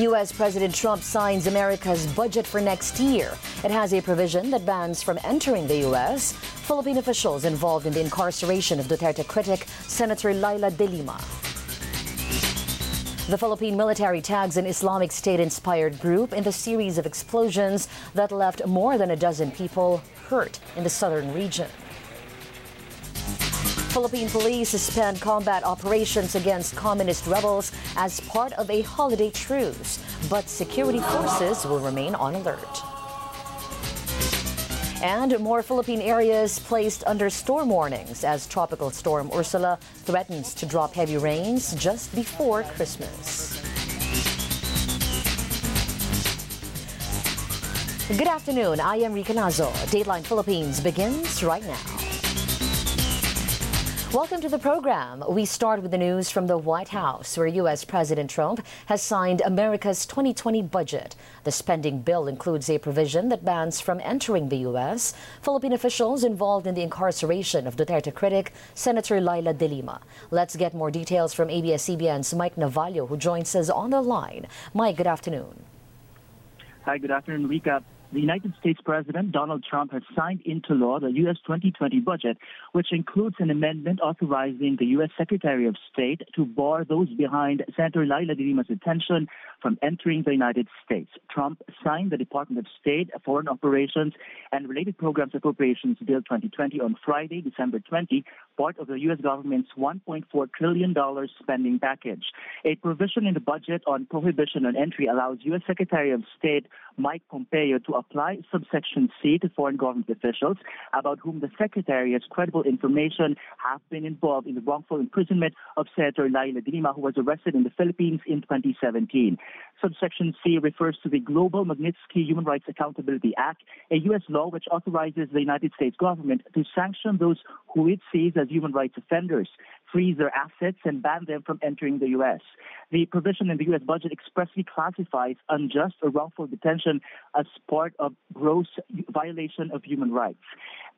U.S. President Trump signs America's budget for next year. It has a provision that bans from entering the U.S. Philippine officials involved in the incarceration of Duterte critic Senator Leila de Lima. The Philippine military tags an Islamic State inspired group in the series of explosions that left more than a dozen people hurt in the southern region. Philippine police suspend combat operations against communist rebels as part of a holiday truce, but security forces will remain on alert. And more Philippine areas placed under storm warnings as Tropical Storm Ursula threatens to drop heavy rains just before Christmas. Good afternoon. I am Rica Lazo. Dateline Philippines begins right now. Welcome to the program. We start with the news from the White House, where U.S. President Trump has signed America's 2020 budget. The spending bill includes a provision that bans from entering the U.S. Philippine officials involved in the incarceration of Duterte critic Senator Leila de Lima. Let's get more details from ABS-CBN's Mike Navallo, who joins us on the line. Mike, good afternoon. Hi, good afternoon, Rica the United States President Donald Trump has signed into law the U.S. 2020 budget, which includes an amendment authorizing the U.S. Secretary of State to bar those behind Senator Leila de Lima's detention from entering the United States. Trump signed the Department of State, Foreign Operations, and Related Programs Appropriations Bill 2020 on Friday, December 20, part of the U.S. government's $1.4 trillion spending package. A provision in the budget on prohibition on entry allows U.S. Secretary of State Mike Pompeo to apply subsection C to foreign government officials about whom the Secretary has credible information have been involved in the wrongful imprisonment of Senator Leila de who was arrested in the Philippines in 2017. Subsection C refers to the Global Magnitsky Human Rights Accountability Act, a U.S. law which authorizes the United States government to sanction those who it sees as human rights offenders, freeze their assets, and ban them from entering the U.S. The provision in the U.S. budget expressly classifies unjust or wrongful detention as part of gross violation of human rights.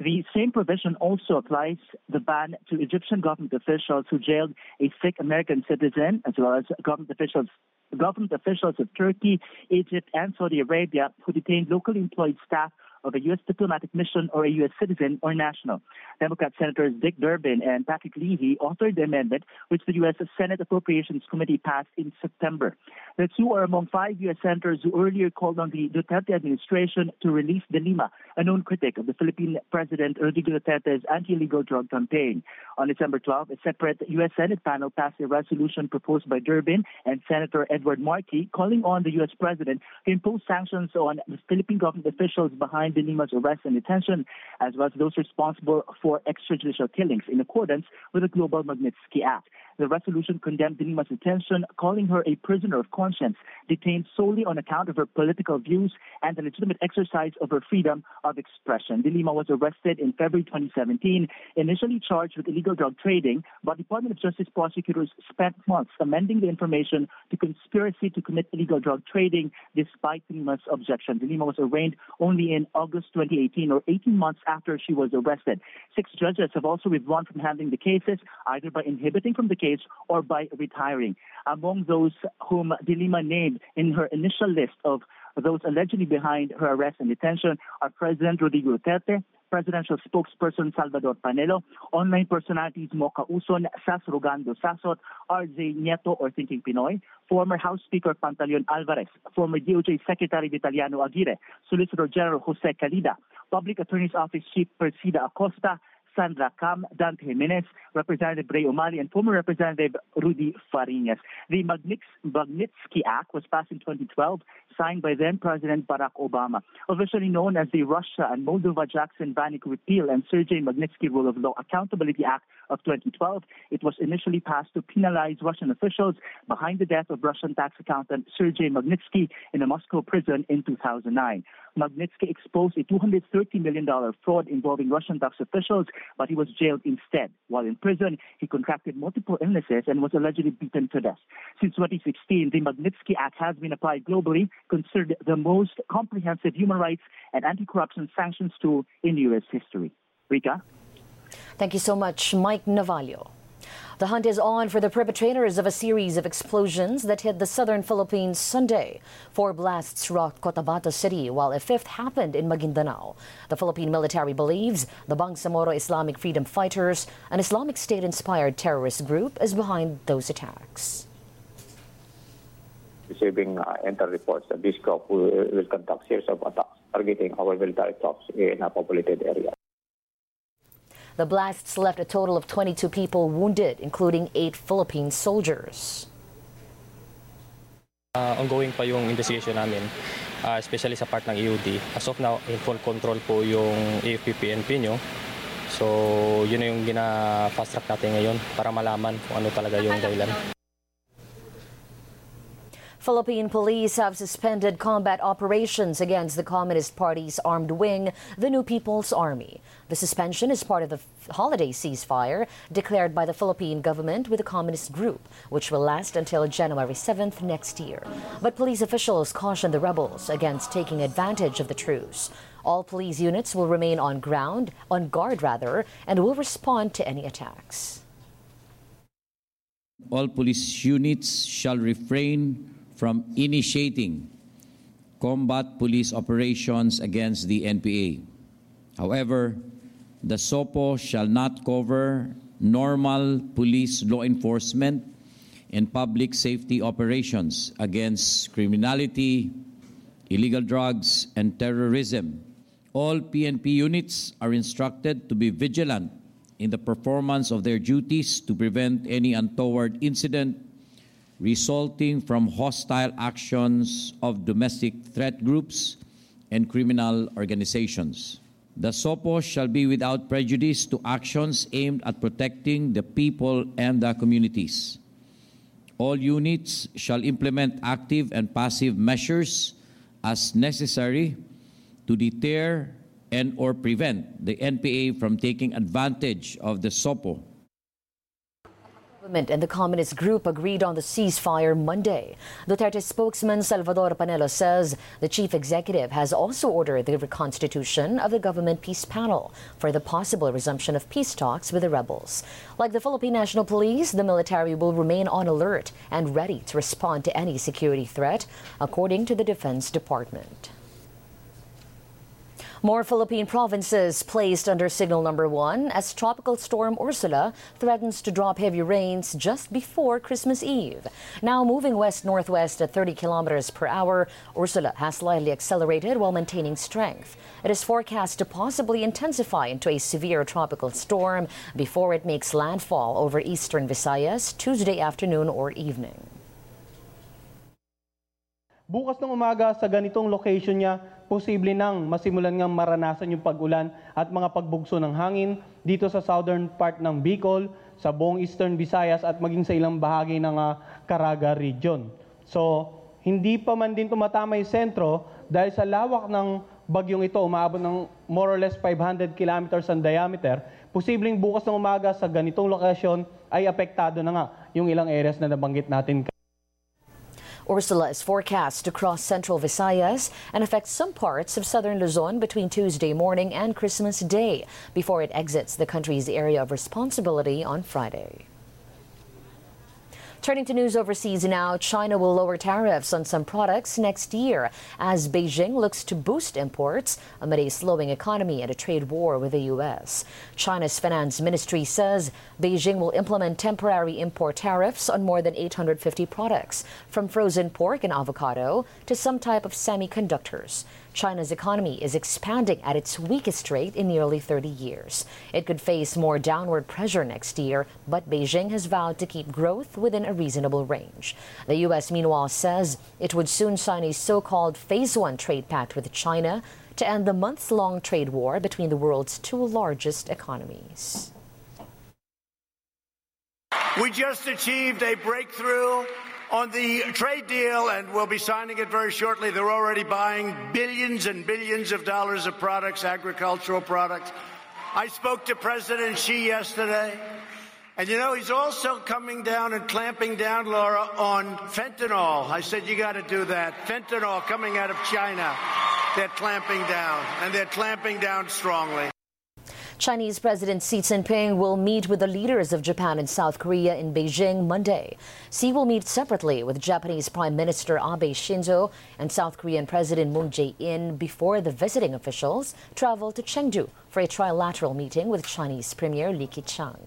The same provision also applies the ban to Egyptian government officials who jailed a Sikh American citizen, as well as government officials government officials of Turkey, Egypt, and Saudi Arabia who detained locally employed staff of a U.S. diplomatic mission or a U.S. citizen or national. Democrat Senators Dick Durbin and Patrick Leahy authored the amendment, which the U.S. Senate Appropriations Committee passed in September. The two are among five U.S. senators who earlier called on the Duterte administration to release De Lima, a known critic of the Philippine President Rodrigo Duterte's anti-illegal drug campaign. On December 12, a separate U.S. Senate panel passed a resolution proposed by Durbin and Senator Edward Markey calling on the U.S. President to impose sanctions on the Philippine government officials behind De Lima's arrest and detention, as well as those responsible for extrajudicial killings in accordance with the Global Magnitsky Act. The resolution condemned De Lima's detention, calling her a prisoner of conscience, detained solely on account of her political views and the legitimate exercise of her freedom of expression. De Lima was arrested in February 2017, initially charged with illegal drug trading, but Department of Justice prosecutors spent months amending the information to conspiracy to commit illegal drug trading despite De Lima's objection. De was arraigned only in August 2018 or 18 months after she was arrested. Six judges have also withdrawn from handling the cases, either by inhibiting from the case or by retiring. Among those whom DeLima named in her initial list of those allegedly behind her arrest and detention are President Rodrigo Duterte, presidential spokesperson Salvador Panelo, online personalities Mocha Uson, Sass Rogando Sasot, RJ Nieto or Thinking Pinoy, former House Speaker Pantaleon Alvarez, former DOJ Secretary Vitaliano Aguirre, Solicitor General Jose Calida, Public Attorney's Office Chief Persida Acosta, Sandra Cam, Dante Jimenez, Representative Rey Umali, and former Representative Rudy Farinas. The Magnitsky Act was passed in 2012, signed by then President Barack Obama. Officially known as the Russia and Moldova Jackson-Vanik Repeal and Sergei Magnitsky Rule of Law Accountability Act of 2012, it was initially passed to penalize Russian officials behind the death of Russian tax accountant Sergei Magnitsky in a Moscow prison in 2009. Magnitsky exposed a $230 million fraud involving Russian tax officials, but he was jailed instead. While in prison, he contracted multiple illnesses and was allegedly beaten to death. Since 2016, the Magnitsky Act has been applied globally, considered the most comprehensive human rights and anti-corruption sanctions tool in U.S. history. Rica? Thank you so much, Mike Navallo. The hunt is on for the perpetrators of a series of explosions that hit the southern Philippines Sunday. Four blasts rocked Cotabato City, while a fifth happened in Maguindanao. The Philippine military believes the Bangsamoro Islamic Freedom Fighters, an Islamic State inspired terrorist group, is behind those attacks. Receiving uh, enter reports that this group will, will conduct series of attacks targeting our military troops in a populated area. The blasts left a total of 22 people wounded, including eight Philippine soldiers. Uh, ongoing pa yung investigation namin, uh, especially sa part ng EOD. As of now, in full control po yung AFP-PNP nyo. So, yun na yung gina-fast track natin ngayon para malaman kung ano talaga yung dahilan. Philippine police have suspended combat operations against the Communist Party's armed wing, the New People's Army. The suspension is part of the holiday ceasefire declared by the Philippine government with the communist group, which will last until January 7th next year. But police officials caution the rebels against taking advantage of the truce. All police units will remain on ground, on guard rather, and will respond to any attacks. All police units shall refrain from initiating combat police operations against the NPA. However, the SOPO shall not cover normal police law enforcement and public safety operations against criminality, illegal drugs, and terrorism. All PNP units are instructed to be vigilant in the performance of their duties to prevent any untoward incident resulting from hostile actions of domestic threat groups and criminal organizations. The SOPO shall be without prejudice to actions aimed at protecting the people and the communities. All units shall implement active and passive measures as necessary to deter and or prevent the NPA from taking advantage of the SOPO government and the communist group agreed on the ceasefire Monday. Duterte spokesman Salvador Panelo says the chief executive has also ordered the reconstitution of the government peace panel for the possible resumption of peace talks with the rebels. Like the Philippine National Police, the military will remain on alert and ready to respond to any security threat, according to the Defense Department. More Philippine provinces placed under signal number one as Tropical Storm Ursula threatens to drop heavy rains just before Christmas Eve. Now moving west northwest at 30 kilometers per hour, Ursula has slightly accelerated while maintaining strength. It is forecast to possibly intensify into a severe tropical storm before it makes landfall over eastern Visayas Tuesday afternoon or evening. Bukas ng umaga sa ganitong location niya, posible nang masimulan ngang maranasan yung pag-ulan at mga pagbugso ng hangin dito sa southern part ng Bicol, sa buong eastern Visayas at maging sa ilang bahagi ng uh, Caraga region. So, hindi pa man din tumatama yung sentro dahil sa lawak ng bagyong ito, umaabot ng more or less 500 kilometers ang diameter, posibleng bukas ng umaga sa ganitong lokasyon ay apektado na nga yung ilang areas na nabanggit natin Ursula is forecast to cross central Visayas and affect some parts of southern Luzon between Tuesday morning and Christmas Day before it exits the country's area of responsibility on Friday. Turning to news overseas now, China will lower tariffs on some products next year as Beijing looks to boost imports amid a slowing economy and a trade war with the U.S. China's finance ministry says Beijing will implement temporary import tariffs on more than 850 products, from frozen pork and avocado to some type of semiconductors. China's economy is expanding at its weakest rate in nearly 30 years. It could face more downward pressure next year, but Beijing has vowed to keep growth within a reasonable range. The U.S., meanwhile, says it would soon sign a so called Phase One trade pact with China to end the months long trade war between the world's two largest economies. We just achieved a breakthrough on the trade deal, and we'll be signing it very shortly. They're already buying billions and billions of dollars of products, agricultural products. I spoke to President Xi yesterday. And you know, he's also coming down and clamping down, Laura, on fentanyl. I said, you got to do that. Fentanyl coming out of China. They're clamping down, and they're clamping down strongly. Chinese President Xi Jinping will meet with the leaders of Japan and South Korea in Beijing Monday. Xi will meet separately with Japanese Prime Minister Abe Shinzo and South Korean President Moon Jae-in before the visiting officials travel to Chengdu for a trilateral meeting with Chinese Premier Li Keqiang.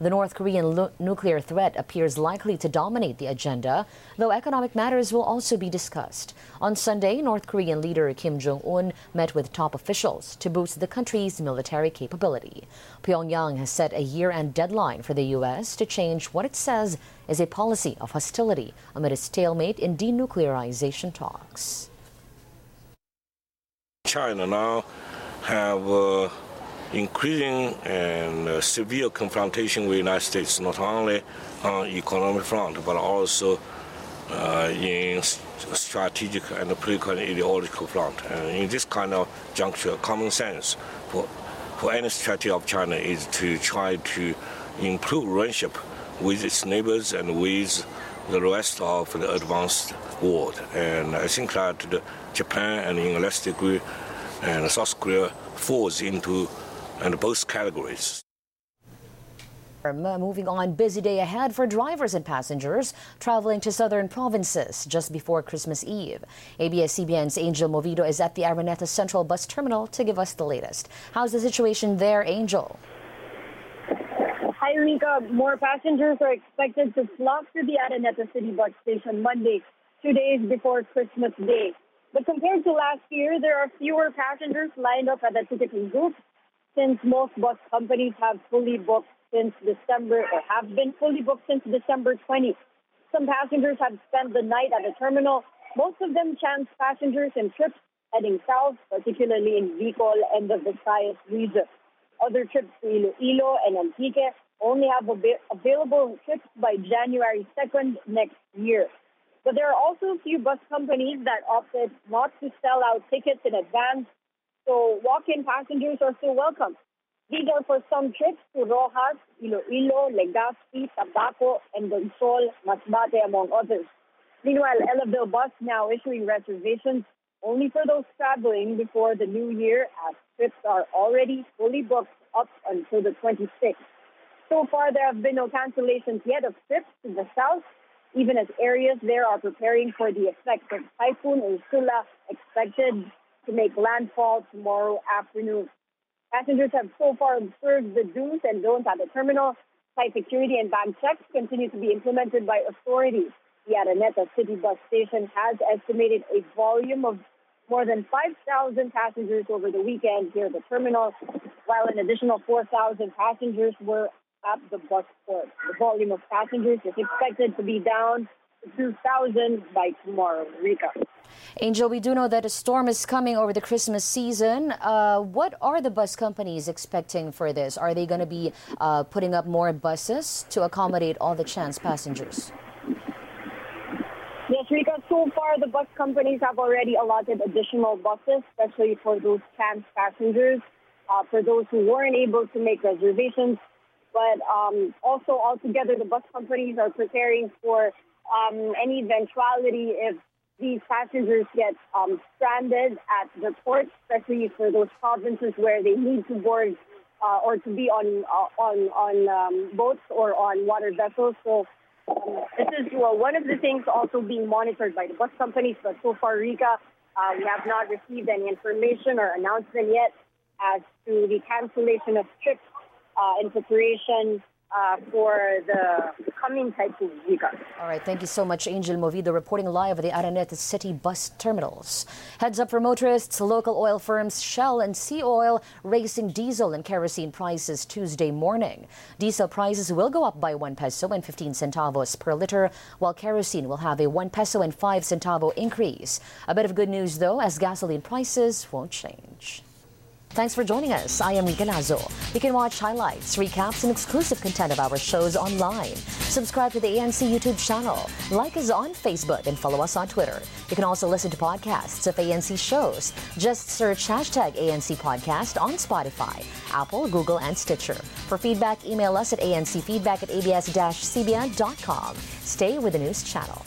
The North Korean nuclear threat appears likely to dominate the agenda, though economic matters will also be discussed. On Sunday, North Korean leader Kim Jong un met with top officials to boost the country's military capability. Pyongyang has set a year end deadline for the U.S. to change what it says is a policy of hostility amid a stalemate in denuclearization talks. China now have uh increasing and uh, severe confrontation with the United States, not only on economic front, but also uh, in strategic and political and ideological front. And in this kind of juncture, common sense for, for any strategy of China is to try to improve relationship with its neighbors and with the rest of the advanced world. And I think that Japan and in a less degree and South Korea falls into and both categories. Moving on, busy day ahead for drivers and passengers traveling to southern provinces just before Christmas Eve. ABS-CBN's Angel Movido is at the Araneta Central Bus Terminal to give us the latest. How's the situation there, Angel? Hi, Rica. More passengers are expected to flock to the Araneta City Bus Station Monday, two days before Christmas Day. But compared to last year, there are fewer passengers lined up at the ticketing booth since most bus companies have fully booked since December or have been fully booked since December 20. Some passengers have spent the night at the terminal. Most of them chance passengers in trips heading south, particularly in Bicol and the Visayas region. Other trips to Iloilo and Antique only have av- available trips by January 2nd next year. But there are also a few bus companies that opted not to sell out tickets in advance so walk-in passengers are still welcome. These are for some trips to Roxas, Iloilo, Legazpi, Tabaco, and Donsol, Masbate, among others. Meanwhile, Elaville Bus now issuing reservations only for those traveling before the new year as trips are already fully booked up until the 26th. So far, there have been no cancellations yet of trips to the south, even as areas there are preparing for the effects of Typhoon Ursula expected to make landfall tomorrow afternoon. Passengers have so far observed the do's and don'ts at the terminal. Site security and bag checks continue to be implemented by authorities. The Araneta City Bus Station has estimated a volume of more than 5,000 passengers over the weekend here at the terminal, while an additional 4,000 passengers were at the bus port. The volume of passengers is expected to be down 2,000 by tomorrow. Rica. Angel, we do know that a storm is coming over the Christmas season. Uh, what are the bus companies expecting for this? Are they going to be uh, putting up more buses to accommodate all the chance passengers? Yes, Rica, so far the bus companies have already allotted additional buses, especially for those chance passengers, uh, for those who weren't able to make reservations. But um, also, altogether, the bus companies are preparing for um, any eventuality if these passengers get um, stranded at the port, especially for those provinces where they need to board uh, or to be on uh, on on um, boats or on water vessels. So um, this is well, one of the things also being monitored by the bus companies. But so far, Rica, uh, we have not received any information or announcement yet as to the cancellation of trips uh, in preparation uh, for the coming typhoon, All right, thank you so much, Angel Movido, reporting live at the Araneta City bus terminals. Heads up for motorists, local oil firms Shell and Seaoil raising diesel and kerosene prices Tuesday morning. Diesel prices will go up by 1 peso and 15 centavos per liter, while kerosene will have a 1 peso and 5 centavo increase. A bit of good news, though, as gasoline prices won't change. Thanks for joining us. I am Rica Lazo. You can watch highlights, recaps, and exclusive content of our shows online. Subscribe to the ANC YouTube channel, like us on Facebook, and follow us on Twitter. You can also listen to podcasts of ANC shows. Just search hashtag ANC Podcast on Spotify, Apple, Google, and Stitcher. For feedback, email us at ancfeedback at abs-cbn.com. Stay with the news channel.